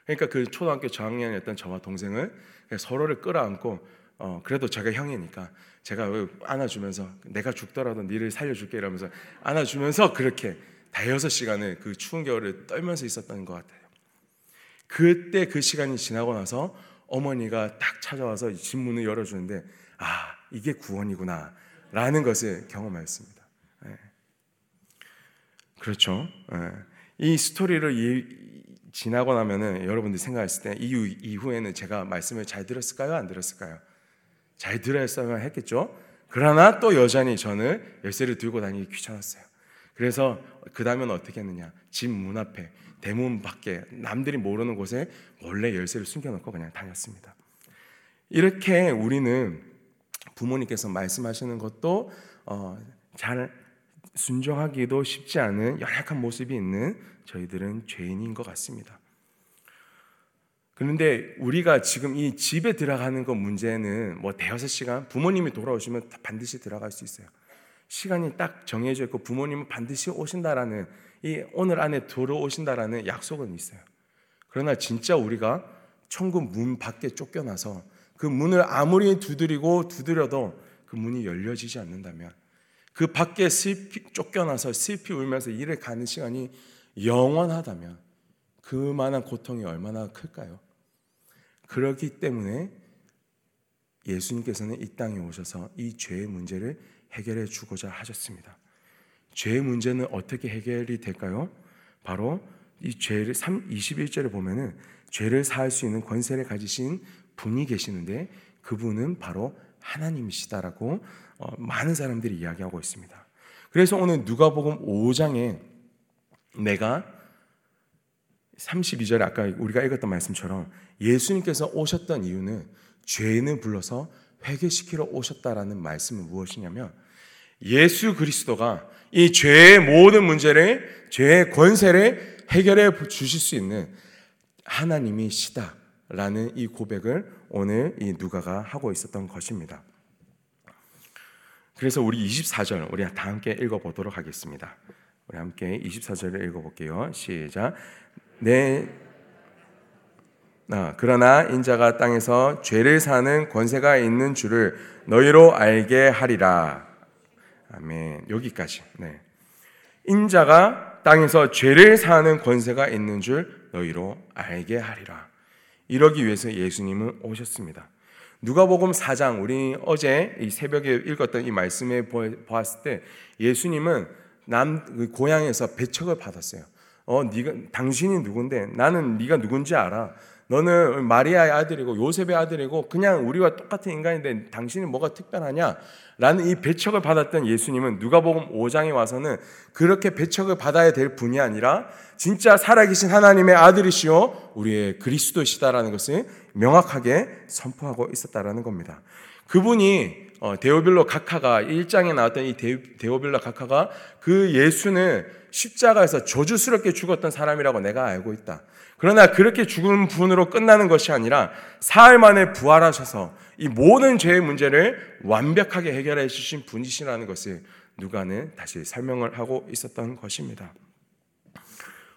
그러니까 그 초등학교 저학년이었던 저와 동생을 서로를 끌어안고 어, 그래도 제가 형이니까 제가 안아주면서 내가 죽더라도 니를 살려줄게 이러면서 안아주면서 그렇게 대여섯 시간을 그 추운 겨울을 떨면서 있었던 것 같아요. 그때 그 시간이 지나고 나서 어머니가 딱 찾아와서 집 문을 열어주는데 아 이게 구원이구나 라는 것을 경험하였습니다. 네. 그렇죠. 네. 이 스토리를 이, 지나고 나면은 여러분들이 생각했을 때 이후, 이후에는 제가 말씀을 잘 들었을까요? 안 들었을까요? 잘 들었어야 했겠죠. 그러나 또 여전히 저는 열쇠를 들고 다니기 귀찮았어요. 그래서 그 다음에는 어떻게 했느냐? 집 문 앞에 대문 밖에 남들이 모르는 곳에 몰래 열쇠를 숨겨놓고 그냥 다녔습니다. 이렇게 우리는 부모님께서 말씀하시는 것도 어, 잘 순종하기도 쉽지 않은 연약한 모습이 있는 저희들은 죄인인 것 같습니다. 그런데 우리가 지금 이 집에 들어가는 것 문제는 뭐 대여섯 시간 부모님이 돌아오시면 반드시 들어갈 수 있어요. 시간이 딱 정해져 있고 부모님은 반드시 오신다라는 이 오늘 안에 들어오신다라는 약속은 있어요. 그러나 진짜 우리가 천국 문 밖에 쫓겨나서 그 문을 아무리 두드리고 두드려도 그 문이 열려지지 않는다면 그 밖에 슬피 쫓겨나서 슬피 울면서 일을 가는 시간이 영원하다면 그만한 고통이 얼마나 클까요? 그렇기 때문에 예수님께서는 이 땅에 오셔서 이 죄의 문제를 해결해 주고자 하셨습니다. 죄의 문제는 어떻게 해결이 될까요? 바로 이 죄를 3 21절에 보면은 죄를 사할 수 있는 권세를 가지신 분이 계시는데 그분은 바로 하나님이시다라고 어, 많은 사람들이 이야기하고 있습니다. 그래서 오늘 누가복음 5장에 내가 32절에 아까 우리가 읽었던 말씀처럼 예수님께서 오셨던 이유는 죄인을 불러서 회개시키러 오셨다라는 말씀은 무엇이냐면 예수 그리스도가 이 죄의 모든 문제를 죄의 권세를 해결해 주실 수 있는 하나님이시다라는 이 고백을 오늘 이 누가가 하고 있었던 것입니다. 그래서 우리 24절 우리 다 함께 읽어 보도록 하겠습니다. 우리 함께 24절을 읽어 볼게요. 시작. 내 아, 그러나 인자가 땅에서 죄를 사는 권세가 있는 줄을 너희로 알게 하리라. 아멘. 여기까지. 네. 인자가 땅에서 죄를 사는 권세가 있는 줄 너희로 알게 하리라. 이러기 위해서 예수님은 오셨습니다. 누가복음 4장 우리 어제 이 새벽에 읽었던 이 말씀에 보았을 때 예수님은 남그 고향에서 배척을 받았어요. 어, 네가 당신이 누군데 나는 네가 누군지 알아. 너는 마리아의 아들이고 요셉의 아들이고 그냥 우리와 똑같은 인간인데 당신이 뭐가 특별하냐? 라는 이 배척을 받았던 예수님은 누가복음 5장에 와서는 그렇게 배척을 받아야 될 분이 아니라 진짜 살아계신 하나님의 아들이시요 우리의 그리스도시다라는 것을 명확하게 선포하고 있었다라는 겁니다. 그분이 어, 데오빌로 각하가 1장에 나왔던 이 데오빌로 각하가 그 예수는 십자가에서 저주스럽게 죽었던 사람이라고 내가 알고 있다. 그러나 그렇게 죽은 분으로 끝나는 것이 아니라 사흘 만에 부활하셔서 이 모든 죄의 문제를 완벽하게 해결해 주신 분이시라는 것을 누가는 다시 설명을 하고 있었던 것입니다.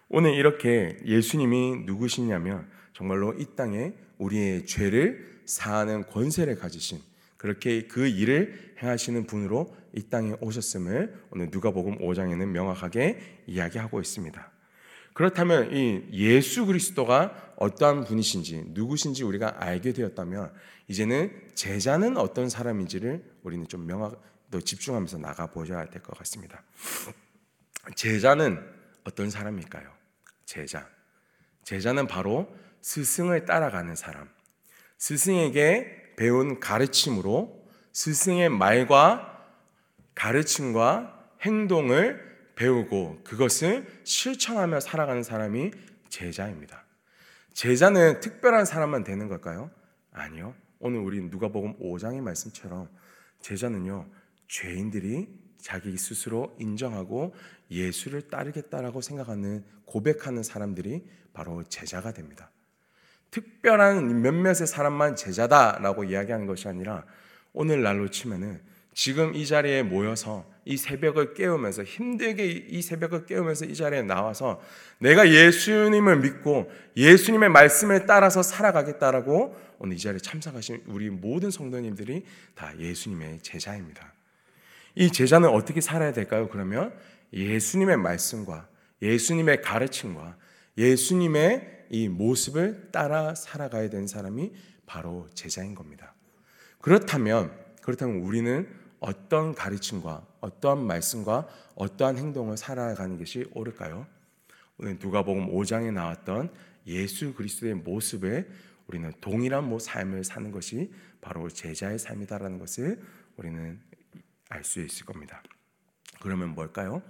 오늘 이렇게 예수님이 누구시냐면 정말로 이 땅에 우리의 죄를 사하는 권세를 가지신 그렇게 그 일을 행하시는 분으로 이 땅에 오셨음을 오늘 누가복음 5장에는 명확하게 이야기하고 있습니다. 그렇다면 이 예수 그리스도가 어떠한 분이신지 누구신지 우리가 알게 되었다면 이제는 제자는 어떤 사람인지를 우리는 좀 명확 더 집중하면서 나가 보셔야 될 것 같습니다. 제자는 어떤 사람일까요? 제자. 제자는 바로 스승을 따라가는 사람. 스승에게 배운 가르침으로 스승의 말과 가르침과 행동을 배우고 그것을 실천하며 살아가는 사람이 제자입니다. 제자는 특별한 사람만 되는 걸까요? 아니요. 오늘 우리 누가복음 5장의 말씀처럼 제자는요. 죄인들이 자기 스스로 인정하고 예수를 따르겠다라고 생각하는 고백하는 사람들이 바로 제자가 됩니다. 특별한 몇몇의 사람만 제자다라고 이야기하는 것이 아니라 오늘날로 치면은 지금 이 자리에 모여서 이 새벽을 깨우면서 힘들게 이 새벽을 깨우면서 이 자리에 나와서 내가 예수님을 믿고 예수님의 말씀을 따라서 살아가겠다라고 오늘 이 자리에 참석하신 우리 모든 성도님들이 다 예수님의 제자입니다. 이 제자는 어떻게 살아야 될까요? 그러면 예수님의 말씀과 예수님의 가르침과 예수님의 이 모습을 따라 살아가야 되는 사람이 바로 제자인 겁니다. 그렇다면 그렇다면 우리는 어떤 가르침과 어떠한 말씀과 어떠한 행동을 살아가는 것이 옳을까요? 오늘 누가복음 5장에 나왔던 예수 그리스도의 모습에 우리는 동일한 삶을 사는 것이 바로 제자의 삶이다라는 것을 우리는 알 수 있을 겁니다. 그러면 뭘까요?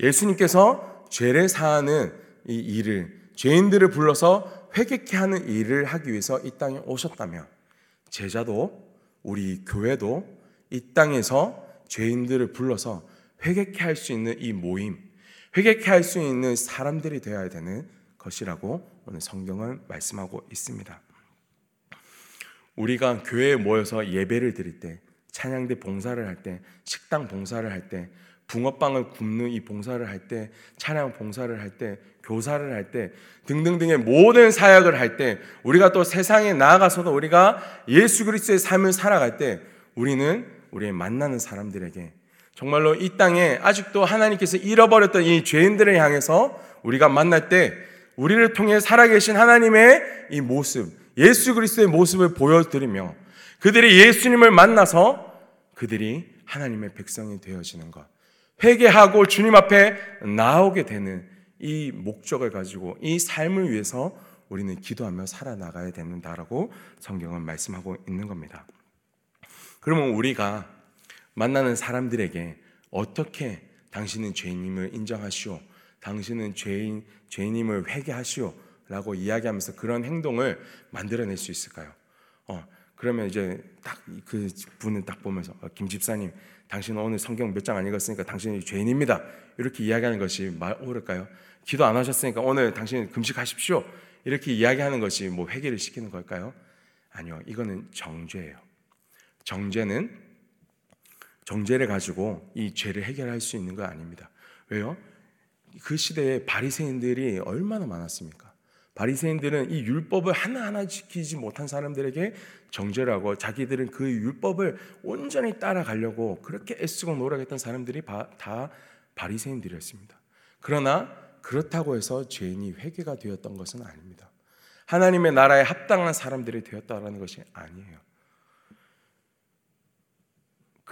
예수님께서 죄를 사하는 이 일을 죄인들을 불러서 회개케 하는 일을 하기 위해서 이 땅에 오셨다면 제자도 우리 교회도 이 땅에서 죄인들을 불러서 회개케 할 수 있는 이 모임, 회개케 할 수 있는 사람들이 되어야 되는 것이라고 오늘 성경은 말씀하고 있습니다. 우리가 교회에 모여서 예배를 드릴 때, 찬양대 봉사를 할 때, 식당 봉사를 할 때, 붕어빵을 굽는 이 봉사를 할 때, 찬양 봉사를 할 때, 교사를 할 때, 등등등의 모든 사역을 할 때, 우리가 또 세상에 나아가서도 우리가 예수 그리스도의 삶을 살아갈 때, 우리는 우리의 만나는 사람들에게 정말로 이 땅에 아직도 하나님께서 잃어버렸던 이 죄인들을 향해서 우리가 만날 때, 우리를 통해 살아계신 하나님의 이 모습, 예수 그리스도의 모습을 보여드리며, 그들이 예수님을 만나서 그들이 하나님의 백성이 되어지는 것. 회개하고 주님 앞에 나오게 되는 이 목적을 가지고 이 삶을 위해서 우리는 기도하며 살아나가야 된다라고 성경은 말씀하고 있는 겁니다. 그러면 우리가 만나는 사람들에게 어떻게 당신은 죄인임을 인정하시오, 당신은 죄인 죄인임을 회개하시오, 라고 이야기하면서 그런 행동을 만들어낼 수 있을까요? 어, 그러면 이제 딱 그 분은 딱 보면서 어, 김 집사님 당신은 오늘 성경 몇 장 안 읽었으니까 당신이 죄인입니다. 이렇게 이야기하는 것이 말 옳을까요? 기도 안 하셨으니까 오늘 당신 금식하십시오. 이렇게 이야기하는 것이 뭐 회개를 시키는 걸까요? 아니요. 이거는 정죄예요. 정죄는 정죄를 가지고 이 죄를 해결할 수 있는 거 아닙니다. 왜요? 그 시대에 바리새인들이 얼마나 많았습니까? 바리새인들은 이 율법을 하나하나 지키지 못한 사람들에게 정죄라고 자기들은 그 율법을 온전히 따라가려고 그렇게 애쓰고 노력했던 사람들이 다 바리새인들이었습니다. 그러나 그렇다고 해서 죄인이 회개가 되었던 것은 아닙니다. 하나님의 나라에 합당한 사람들이 되었다라는 것이 아니에요.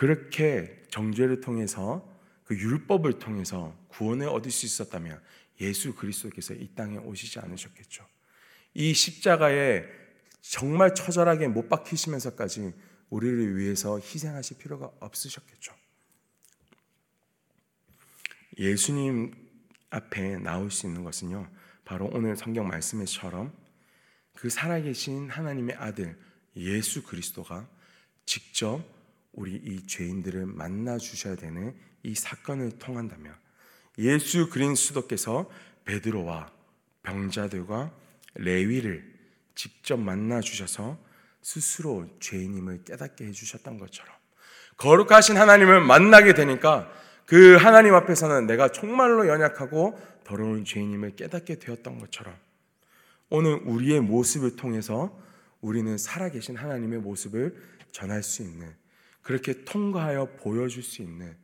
그렇게 정죄를 통해서 그 율법을 통해서 구원을 얻을 수 있었다면 예수 그리스도께서 이 땅에 오시지 않으셨겠죠. 이 십자가에 정말 처절하게 못 박히시면서까지 우리를 위해서 희생하실 필요가 없으셨겠죠. 예수님 앞에 나올 수 있는 것은요, 바로 오늘 성경 말씀에처럼 그 살아계신 하나님의 아들 예수 그리스도가 직접 우리 이 죄인들을 만나 주셔야 되는 이 사건을 통한다면 예수 그리스도께서 베드로와 병자들과 레위를 직접 만나 주셔서 스스로 죄인임을 깨닫게 해 주셨던 것처럼 거룩하신 하나님을 만나게 되니까 그 하나님 앞에서는 내가 정말로 연약하고 더러운 죄인임을 깨닫게 되었던 것처럼 오늘 우리의 모습을 통해서 우리는 살아계신 하나님의 모습을 전할 수 있는 그렇게 통과하여 보여줄 수 있는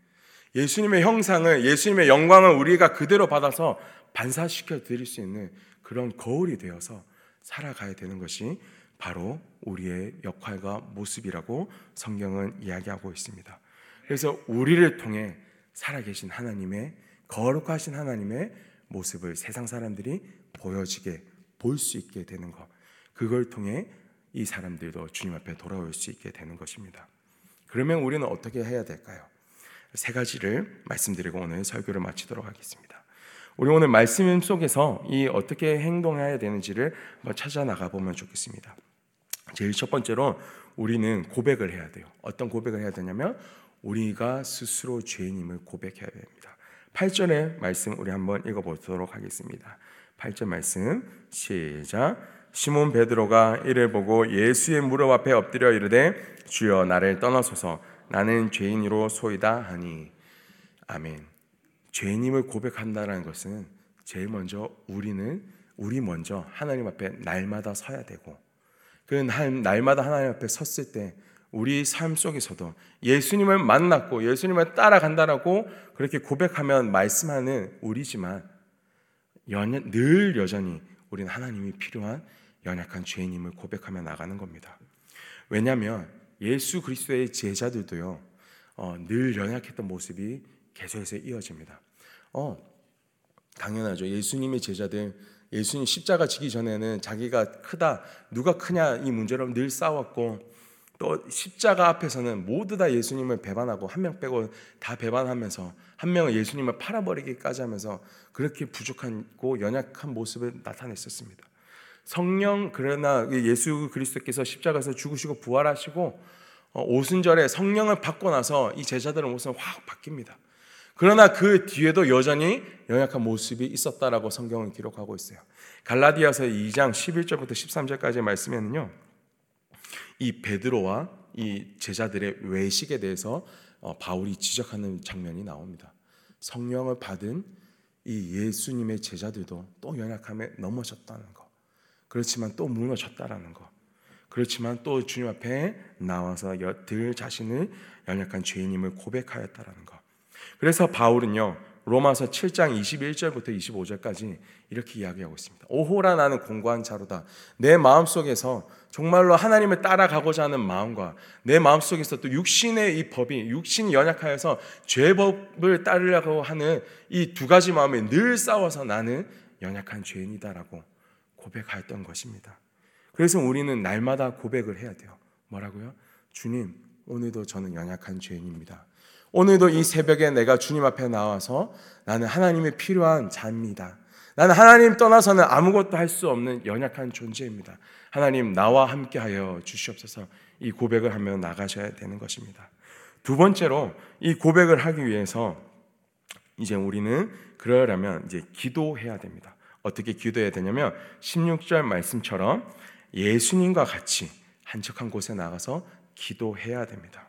예수님의 형상을 예수님의 영광을 우리가 그대로 받아서 반사시켜 드릴 수 있는 그런 거울이 되어서 살아가야 되는 것이 바로 우리의 역할과 모습이라고 성경은 이야기하고 있습니다. 그래서 우리를 통해 살아계신 하나님의 거룩하신 하나님의 모습을 세상 사람들이 보여지게 볼 수 있게 되는 것. 그걸 통해 이 사람들도 주님 앞에 돌아올 수 있게 되는 것입니다. 그러면 우리는 어떻게 해야 될까요? 세 가지를 말씀드리고 오늘 설교를 마치도록 하겠습니다. 우리 오늘 말씀 속에서 이 어떻게 행동해야 되는지를 찾아 나가 보면 좋겠습니다. 제일 첫 번째로 우리는 고백을 해야 돼요. 어떤 고백을 해야 되냐면 우리가 스스로 죄인임을 고백해야 됩니다. 8절의 말씀 우리 한번 읽어 보도록 하겠습니다. 8절 말씀 시작 시몬 베드로가 이를 보고 예수의 무릎 앞에 엎드려 이르되 주여 나를 떠나소서 나는 죄인으로 소이다 하니 아멘. 죄인임을 고백한다는 것은 제일 먼저 우리는 우리 먼저 하나님 앞에 날마다 서야 되고 그 날마다 하나님 앞에 섰을 때 우리 삶 속에서도 예수님을 만났고 예수님을 따라간다라고 그렇게 고백하면 말씀하는 우리지만 늘 여전히 우리는 하나님이 필요한 연약한 죄인임을 고백하며 나가는 겁니다. 왜냐하면 예수 그리스도의 제자들도요 어, 늘 연약했던 모습이 계속해서 이어집니다. 어, 당연하죠. 예수님의 제자들 예수님 십자가 지기 전에는 자기가 크다 누가 크냐 이 문제로 늘 싸웠고 또 십자가 앞에서는 모두 다 예수님을 배반하고 한 명 빼고 다 배반하면서 한 명은 예수님을 팔아버리기까지 하면서 그렇게 부족하고 연약한 모습을 나타냈었습니다. 성령 그러나 예수 그리스도께서 십자가에서 죽으시고 부활하시고 어, 오순절에 성령을 받고 나서 이 제자들의 모습은 확 바뀝니다. 그러나 그 뒤에도 여전히 연약한 모습이 있었다라고 성경은 기록하고 있어요. 갈라디아서 2장 11절부터 13절까지의 말씀에는요. 이 베드로와 이 제자들의 외식에 대해서 어, 바울이 지적하는 장면이 나옵니다. 성령을 받은 이 예수님의 제자들도 또 연약함에 넘어졌다는 거. 그렇지만 또 무너졌다라는 거. 그렇지만 또 주님 앞에 나와서 들 자신을 연약한 죄인임을 고백하였다라는 거. 그래서 바울은요. 로마서 7장 21절부터 25절까지 이렇게 이야기하고 있습니다. 오호라 나는 공고한 자로다. 내 마음속에서 정말로 하나님을 따라가고자 하는 마음과 내 마음속에서 또 육신의 이 법이 육신이 연약하여서 죄법을 따르려고 하는 이 두 가지 마음에 늘 싸워서 나는 연약한 죄인이다라고 고백하였던 것입니다. 그래서 우리는 날마다 고백을 해야 돼요. 뭐라고요? 주님, 오늘도 저는 연약한 죄인입니다. 오늘도 이 새벽에 내가 주님 앞에 나와서 나는 하나님의 필요한 자입니다. 나는 하나님 떠나서는 아무것도 할 수 없는 연약한 존재입니다. 하나님 나와 함께하여 주시옵소서 이 고백을 하며 나가셔야 되는 것입니다. 두 번째로 이 고백을 하기 위해서 이제 우리는 그러려면 이제 기도해야 됩니다. 어떻게 기도해야 되냐면 16절 말씀처럼 예수님과 같이 한적한 곳에 나가서 기도해야 됩니다.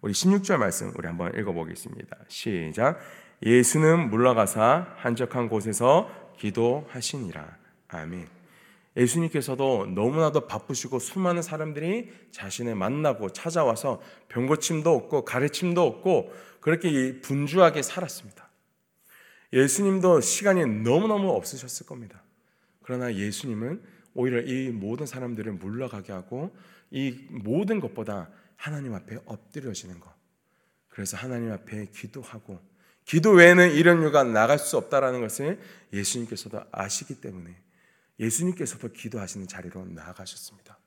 우리 16절 말씀 우리 한번 읽어보겠습니다. 시작. 예수는 물러가사 한적한 곳에서 기도하시니라. 아멘. 예수님께서도 너무나도 바쁘시고 수많은 사람들이 자신을 만나고 찾아와서 병고침도 없고 가르침도 없고 그렇게 분주하게 살았습니다. 예수님도 시간이 너무너무 없으셨을 겁니다. 그러나 예수님은 오히려 이 모든 사람들을 물러가게 하고 이 모든 것보다 하나님 앞에 엎드려지는 것. 그래서 하나님 앞에 기도하고 기도 외에는 이런 유가 나갈 수 없다라는 것을 예수님께서도 아시기 때문에 예수님께서도 기도하시는 자리로 나아가셨습니다.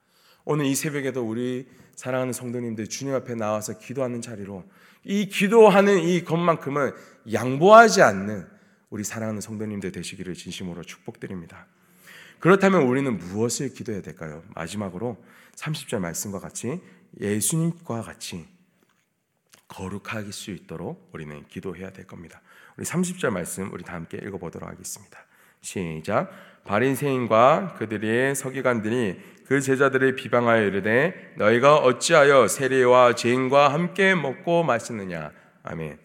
오늘 이 새벽에도 우리 사랑하는 성도님들 주님 앞에 나와서 기도하는 자리로 이 기도하는 이 것만큼은 양보하지 않는 우리 사랑하는 성도님들 되시기를 진심으로 축복드립니다. 그렇다면 우리는 무엇을 기도해야 될까요? 마지막으로 30절 말씀과 같이 예수님과 같이 거룩할 수 있도록 우리는 기도해야 될 겁니다. 우리 30절 말씀 우리 다 함께 읽어보도록 하겠습니다. 시작. 바리새인과 그들의 서기관들이 그 제자들을 비방하여 이르되 너희가 어찌하여 세례와 죄인과 함께 먹고 마시느냐. 아멘.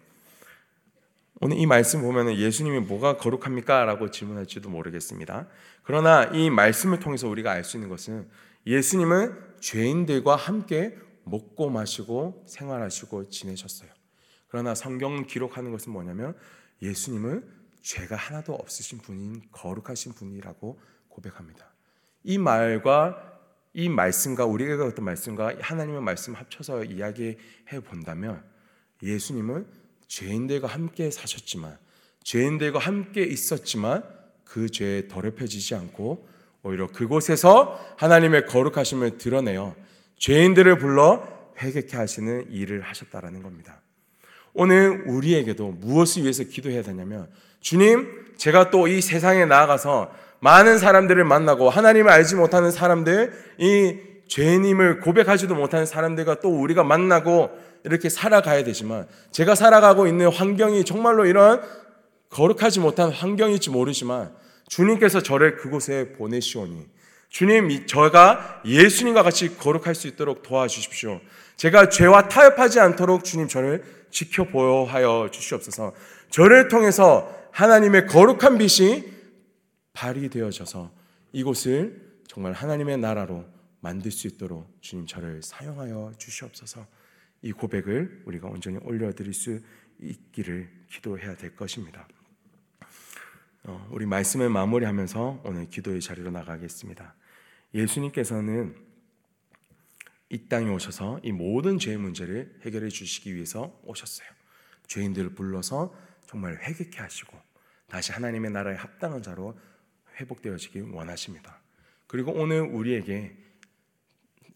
오늘 이 말씀 보면 예수님이 뭐가 거룩합니까? 라고 질문할지도 모르겠습니다. 그러나 이 말씀을 통해서 우리가 알 수 있는 것은 예수님은 죄인들과 함께 먹고 마시고 생활하시고 지내셨어요. 그러나 성경 기록하는 것은 뭐냐면 예수님은 죄가 하나도 없으신 분인 거룩하신 분이라고 고백합니다. 이 말과 이 말씀과 우리가 어떤 말씀과 하나님의 말씀 합쳐서 이야기해 본다면 예수님은 죄인들과 함께 사셨지만 죄인들과 함께 있었지만 그 죄에 더럽혀지지 않고 오히려 그곳에서 하나님의 거룩하심을 드러내어 죄인들을 불러 회개케 하시는 일을 하셨다라는 겁니다. 오늘 우리에게도 무엇을 위해서 기도해야 되냐면 주님, 제가 또 이 세상에 나아가서 많은 사람들을 만나고 하나님을 알지 못하는 사람들, 이 죄님을 고백하지도 못하는 사람들과 또 우리가 만나고 이렇게 살아가야 되지만 제가 살아가고 있는 환경이 정말로 이런 거룩하지 못한 환경일지 모르지만 주님께서 저를 그곳에 보내시오니 주님, 저가 예수님과 같이 거룩할 수 있도록 도와주십시오. 제가 죄와 타협하지 않도록 주님 저를 지켜보여 주시옵소서. 저를 통해서 하나님의 거룩한 빛이 발휘되어져서 이곳을 정말 하나님의 나라로 만들 수 있도록 주님 저를 사용하여 주시옵소서. 이 고백을 우리가 온전히 올려드릴 수 있기를 기도해야 될 것입니다. 어, 우리 말씀을 마무리하면서 오늘 기도의 자리로 나가겠습니다. 예수님께서는 이 땅에 오셔서 이 모든 죄의 문제를 해결해 주시기 위해서 오셨어요. 죄인들을 불러서 정말 회개케 하시고 다시 하나님의 나라에 합당한 자로 회복되어지기 원하십니다. 그리고 오늘 우리에게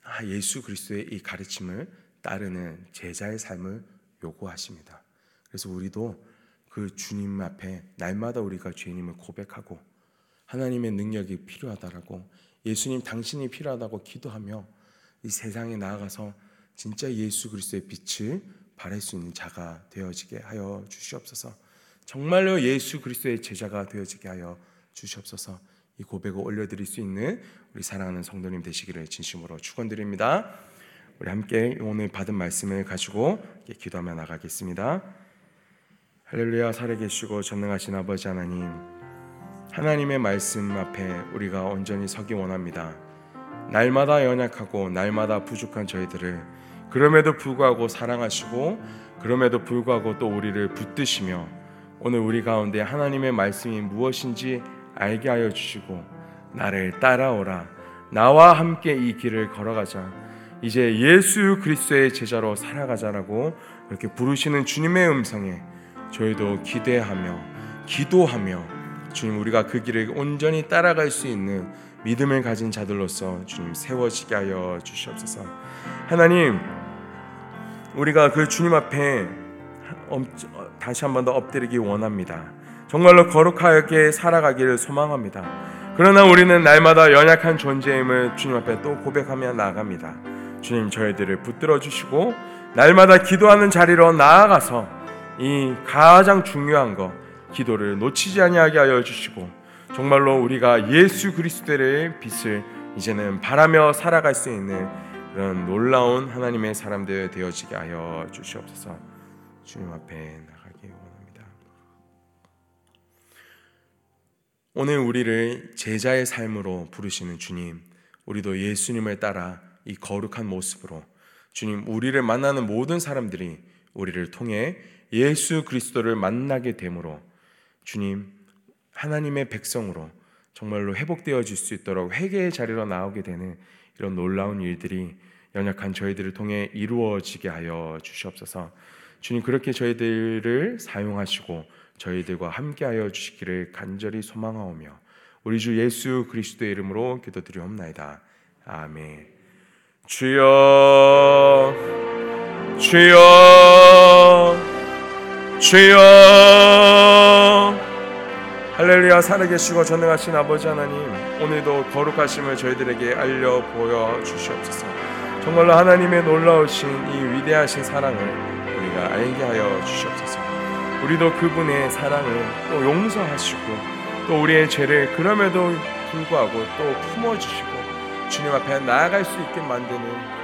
아, 예수 그리스도의 이 가르침을 따르는 제자의 삶을 요구하십니다. 그래서 우리도 그 주님 앞에 날마다 우리가 죄인임을 고백하고 하나님의 능력이 필요하다라고 예수님 당신이 필요하다고 기도하며 이 세상에 나아가서 진짜 예수 그리스도의 빛을 발할 수 있는 자가 되어지게 하여 주시옵소서. 정말로 예수 그리스도의 제자가 되어지게 하여 주시옵소서. 이 고백을 올려드릴 수 있는 우리 사랑하는 성도님 되시기를 진심으로 축원드립니다. 우리 함께 오늘 받은 말씀을 가지고 기도하며 나가겠습니다. 할렐루야 살아계시고 전능하신 아버지 하나님 하나님의 말씀 앞에 우리가 온전히 서기 원합니다. 날마다 연약하고 날마다 부족한 저희들을 그럼에도 불구하고 사랑하시고 그럼에도 불구하고 또 우리를 붙드시며 오늘 우리 가운데 하나님의 말씀이 무엇인지 알게 하여 주시고 나를 따라오라 나와 함께 이 길을 걸어가자 이제 예수 그리스도의 제자로 살아가자라고 이렇게 부르시는 주님의 음성에 저희도 기대하며 기도하며 주님 우리가 그 길을 온전히 따라갈 수 있는 믿음을 가진 자들로서 주님 세워지게 하여 주시옵소서. 하나님 우리가 그 주님 앞에 다시 한 번 더 엎드리기 원합니다. 정말로 거룩하게 살아가기를 소망합니다. 그러나 우리는 날마다 연약한 존재임을 주님 앞에 또 고백하며 나아갑니다. 주님 저희들을 붙들어 주시고 날마다 기도하는 자리로 나아가서 이 가장 중요한 거 기도를 놓치지 아니하게 하여 주시고 정말로 우리가 예수 그리스도의 빛을 이제는 바라며 살아갈 수 있는 그런 놀라운 하나님의 사람들 되어지게 하여 주시옵소서. 주님 앞에 오늘 우리를 제자의 삶으로 부르시는 주님, 우리도 예수님을 따라 이 거룩한 모습으로 주님 우리를 만나는 모든 사람들이 우리를 통해 예수 그리스도를 만나게 되므로 주님 하나님의 백성으로 정말로 회복되어질 수 있도록 회개의 자리로 나오게 되는 이런 놀라운 일들이 연약한 저희들을 통해 이루어지게 하여 주시옵소서. 주님 그렇게 저희들을 사용하시고 저희들과 함께하여 주시기를 간절히 소망하오며 우리 주 예수 그리스도의 이름으로 기도드리옵나이다. 아멘. 주여 주여 주여 할렐루야 살아계시고 전능하신 아버지 하나님 오늘도 거룩하심을 저희들에게 알려 보여 주시옵소서 정말로 하나님의 놀라우신 이 위대하신 사랑을 우리 우리가 알게 하여 주시옵소서. 우리도 그분의 사랑을 또 용서하시고 또 우리의 죄를 그럼에도 불구하고 또 품어주시고 주님 앞에 나아갈 수 있게 만드는